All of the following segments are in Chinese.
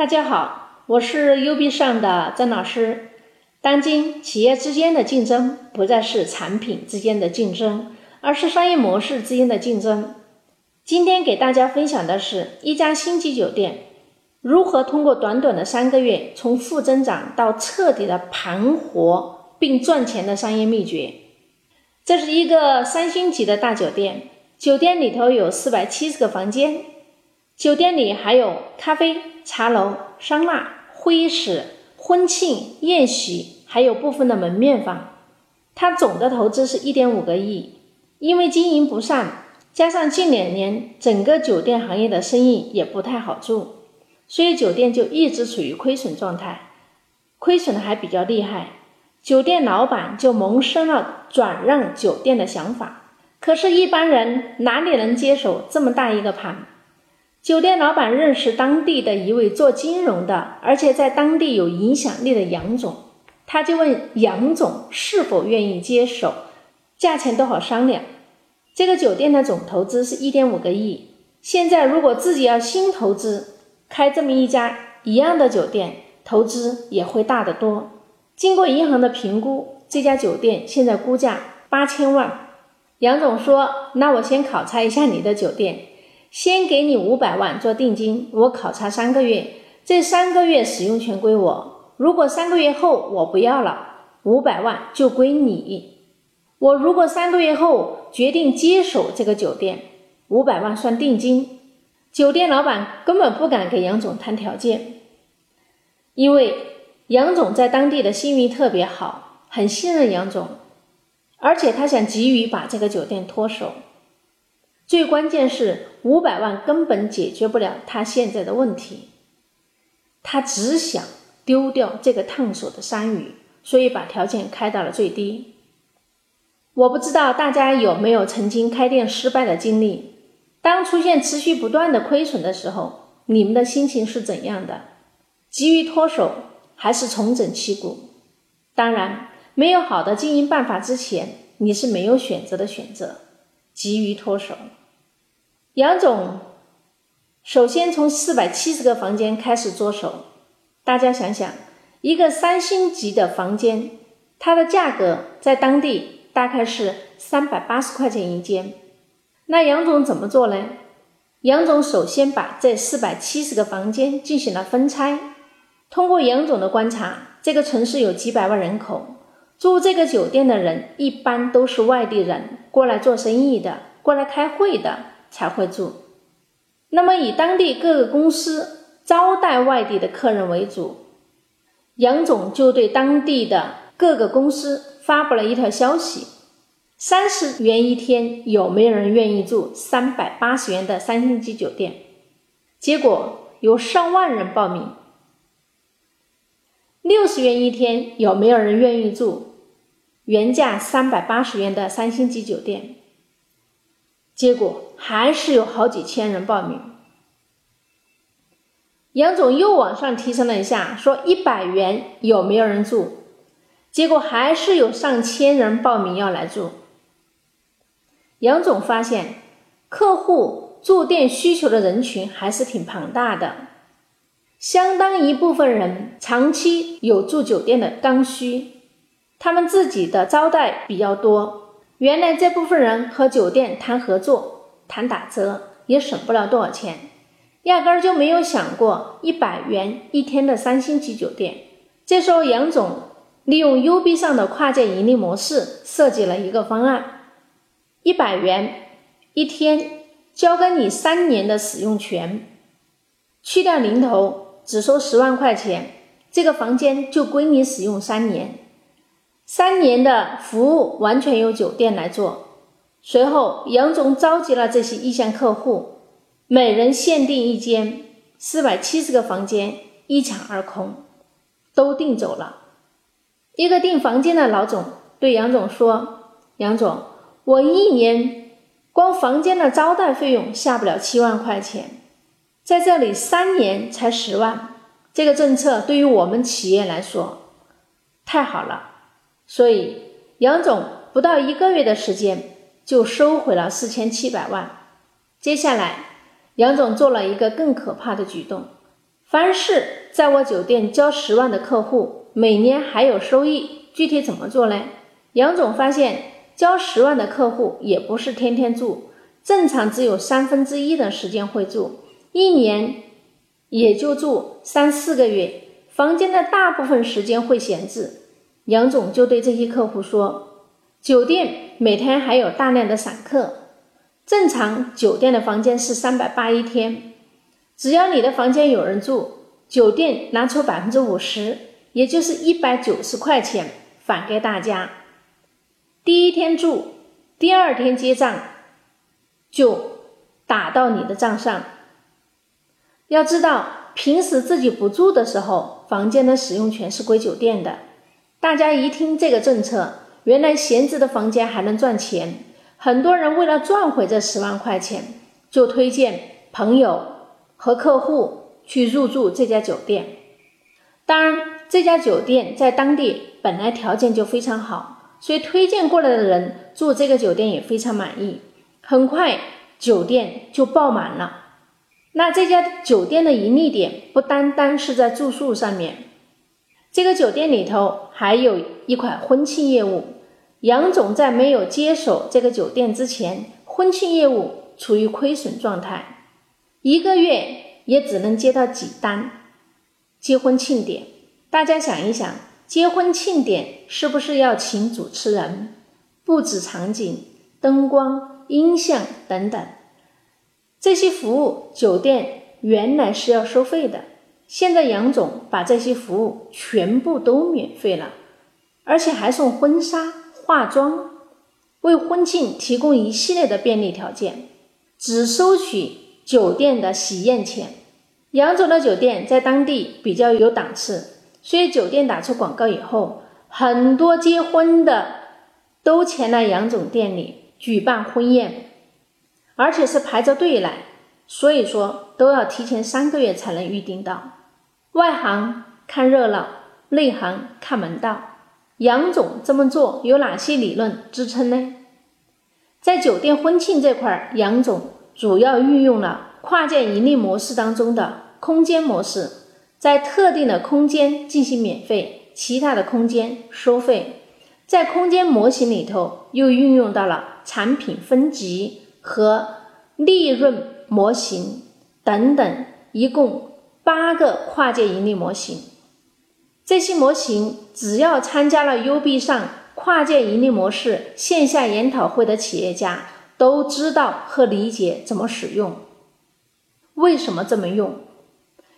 大家好，我是 U B 上的曾老师。当今企业之间的竞争不再是产品之间的竞争，而是商业模式之间的竞争。今天给大家分享的是一家星级酒店如何通过短短的三个月从负增长到彻底的盘活并赚钱的商业秘诀。这是一个三星级的大酒店，酒店里头有四百七十个房间，酒店里还有咖啡。茶楼、桑拿、会议室、婚庆、宴席，还有部分的门面房，它总的投资是一点五个亿。因为经营不善，加上近两年整个酒店行业的生意也不太好做，所以酒店就一直处于亏损状态，亏损的还比较厉害。酒店老板就萌生了转让酒店的想法，可是，一般人哪里能接手这么大一个盘？酒店老板认识当地的一位做金融的，而且在当地有影响力的杨总，他就问杨总是否愿意接手，价钱都好商量。这个酒店的总投资是一点五个亿，现在如果自己要新投资开这么一家一样的酒店，投资也会大得多。经过银行的评估，这家酒店现在估价八千万。杨总说：“那我先考察一下你的酒店。”先给你五百万做定金，我考察三个月，这三个月使用权归我。如果三个月后我不要了，五百万就归你。我如果三个月后决定接手这个酒店，五百万算定金。酒店老板根本不敢给杨总谈条件，因为杨总在当地的信誉特别好，很信任杨总，而且他想急于把这个酒店脱手。最关键是五百万根本解决不了他现在的问题，他只想丢掉这个烫手的山芋，所以把条件开到了最低。我不知道大家有没有曾经开店失败的经历？当出现持续不断的亏损的时候，你们的心情是怎样的？急于脱手还是重整旗鼓？当然，没有好的经营办法之前，你是没有选择的选择，急于脱手。杨总首先从四百七十个房间开始着手，大家想想，一个三星级的房间，它的价格在当地大概是三百八十块钱一间。那杨总怎么做呢？杨总首先把这四百七十个房间进行了分拆。通过杨总的观察，这个城市有几百万人口，住这个酒店的人一般都是外地人，过来做生意的，过来开会的。才会住。那么以当地各个公司招待外地的客人为主，杨总就对当地的各个公司发布了一条消息：三十元一天，有没有人愿意住三百八十元的三星级酒店？结果有上万人报名。六十元一天，有没有人愿意住原价三百八十元的三星级酒店？结果。还是有好几千人报名。杨总又往上提升了一下，说一百元有没有人住？结果还是有上千人报名要来住。杨总发现，客户住店需求的人群还是挺庞大的，相当一部分人长期有住酒店的刚需，他们自己的招待比较多。原来这部分人和酒店谈合作。谈打折也省不了多少钱，压根儿就没有想过一百元一天的三星级酒店。这时候，杨总利用 UB 上的跨界盈利模式设计了一个方案：一百元一天，交给你三年的使用权，去掉零头，只收十万块钱，这个房间就归你使用三年，三年的服务完全由酒店来做。随后，杨总召集了这些意向客户，每人限定一间，四百七十个房间一抢而空，都订走了。一个订房间的老总对杨总说：“杨总，我一年光房间的招待费用下不了七万块钱，在这里三年才十万，这个政策对于我们企业来说太好了。”所以，杨总不到一个月的时间。就收回了四千七百万。接下来，杨总做了一个更可怕的举动，凡是在我酒店交十万的客户，每年还有收益。具体怎么做呢？杨总发现，交十万的客户也不是天天住，正常只有三分之一的时间会住，一年也就住三四个月，房间的大部分时间会闲置。杨总就对这些客户说：“酒店每天还有大量的散客，正常酒店的房间是三百八一天，只要你的房间有人住，酒店拿出百分之五十，也就是一百九十块钱返给大家。第一天住，第二天结账就打到你的账上。要知道，平时自己不住的时候，房间的使用权是归酒店的。”大家一听这个政策，原来闲置的房间还能赚钱，很多人为了赚回这十万块钱，就推荐朋友和客户去入住这家酒店。当然，这家酒店在当地本来条件就非常好，所以推荐过来的人住这个酒店也非常满意，很快酒店就爆满了。那这家酒店的盈利点不单单是在住宿上面。这个酒店里头还有一款婚庆业务。杨总在没有接手这个酒店之前，婚庆业务处于亏损状态，一个月也只能接到几单结婚庆典。大家想一想，结婚庆典是不是要请主持人、布置场景、灯光、音像等等这些服务？酒店原来是要收费的。现在杨总把这些服务全部都免费了，而且还送婚纱、化妆，为婚庆提供一系列的便利条件，只收取酒店的喜宴钱。杨总的酒店在当地比较有档次，所以酒店打出广告以后，很多结婚的都前来杨总店里举办婚宴，而且是排着队来，所以说都要提前三个月才能预定到。外行看热闹，内行看门道。杨总这么做有哪些理论支撑呢？在酒店婚庆这块，杨总主要运用了跨界盈利模式当中的空间模式，在特定的空间进行免费，其他的空间收费。在空间模型里头，又运用到了产品分级和利润模型等等，一共。八个跨界盈利模型，这些模型只要参加了 U B 上跨界盈利模式线下研讨会的企业家都知道和理解怎么使用。为什么这么用？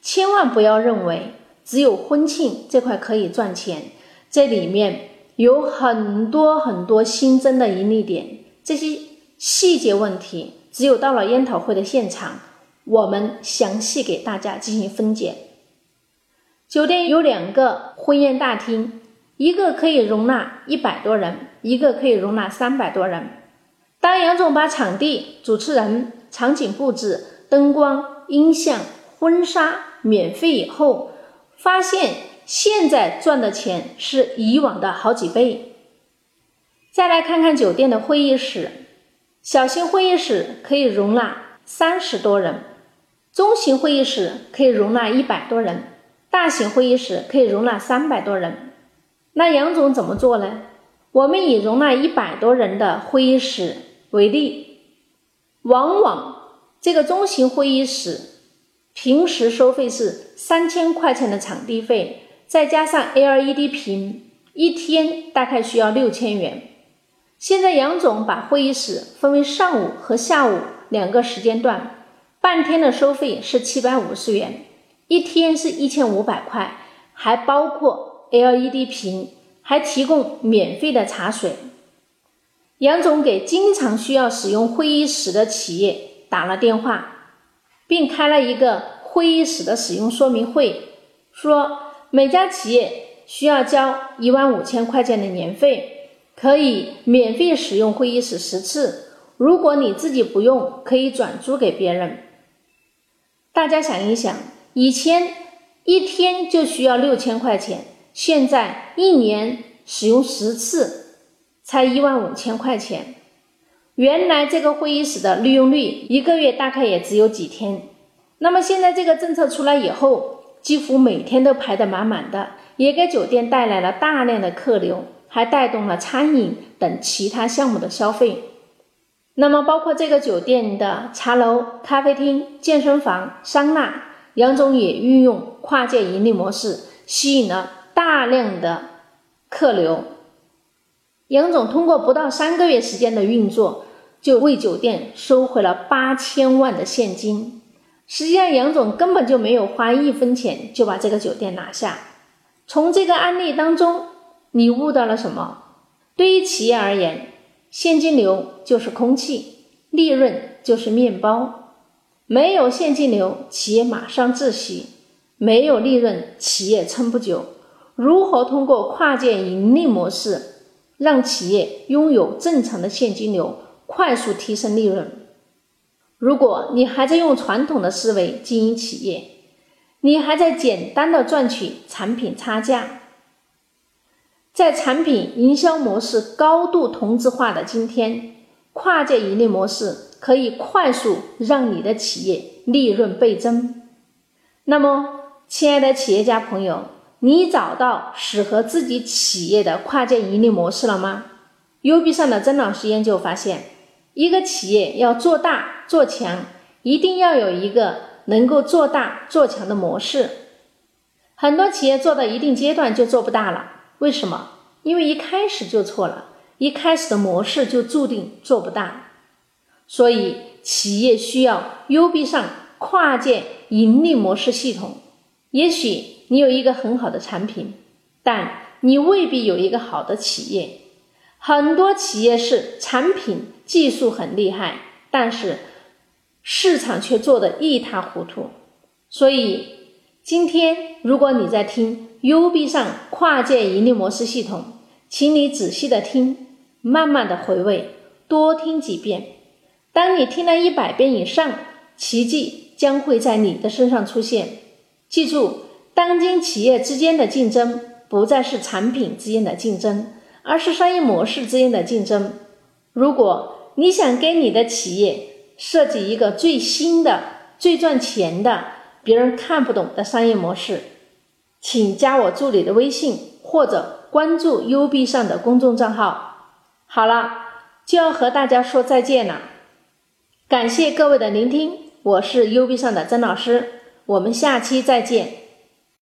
千万不要认为只有婚庆这块可以赚钱，这里面有很多很多新增的盈利点，这些细节问题只有到了研讨会的现场。我们详细给大家进行分解。酒店有两个婚宴大厅，一个可以容纳一百多人，一个可以容纳三百多人。当杨总把场地、主持人、场景布置、灯光、音像、婚纱免费以后，发现现在赚的钱是以往的好几倍。再来看看酒店的会议室，小型会议室可以容纳三十多人。中型会议室可以容纳一百多人，大型会议室可以容纳三百多人。那杨总怎么做呢？我们以容纳一百多人的会议室为例，往往这个中型会议室平时收费是三千块钱的场地费，再加上 LED 屏，一天大概需要六千元。现在杨总把会议室分为上午和下午两个时间段。半天的收费是七百五十元，一天是一千五百块，还包括 LED 屏，还提供免费的茶水。杨总给经常需要使用会议室的企业打了电话，并开了一个会议室的使用说明会，说每家企业需要交一万五千块钱的年费，可以免费使用会议室十次。如果你自己不用，可以转租给别人。大家想一想，以前一天就需要六千块钱，现在一年使用十次才一万五千块钱。原来这个会议室的利用率一个月大概也只有几天。那么现在这个政策出来以后，几乎每天都排得满满的，也给酒店带来了大量的客流，还带动了餐饮等其他项目的消费。那么，包括这个酒店的茶楼、咖啡厅、健身房、桑拿，杨总也运用跨界盈利模式，吸引了大量的客流。杨总通过不到三个月时间的运作，就为酒店收回了八千万的现金。实际上，杨总根本就没有花一分钱就把这个酒店拿下。从这个案例当中，你悟到了什么？对于企业而言，现金流就是空气，利润就是面包。没有现金流，企业马上窒息；没有利润，企业撑不久。如何通过跨界盈利模式，让企业拥有正常的现金流，快速提升利润？如果你还在用传统的思维经营企业，你还在简单的赚取产品差价，在产品营销模式高度同质化的今天，跨界盈利模式可以快速让你的企业利润倍增。那么，亲爱的企业家朋友，你找到适合自己企业的跨界盈利模式了吗？U B 上的曾老师研究发现。一个企业要做大做强，一定要有一个能够做大做强的模式。很多企业做到一定阶段就做不大了，为什么？因为一开始就错了，一开始的模式就注定做不大。所以，企业需要 U B 上跨界盈利模式系统。也许你有一个很好的产品，但你未必有一个好的企业。很多企业是产品技术很厉害，但是市场却做得一塌糊涂。所以今天，如果你在听 U B 上跨界盈利模式系统，请你仔细的听，慢慢的回味，多听几遍。当你听了一百遍以上，奇迹将会在你的身上出现。记住，当今企业之间的竞争不再是产品之间的竞争。而是商业模式之间的竞争。如果你想给你的企业设计一个最新的、最赚钱的、别人看不懂的商业模式，请加我助理的微信或者关注 U B 上的公众账号。好了，就要和大家说再见了。感谢各位的聆听，我是 U B 上的曾老师，我们下期再见。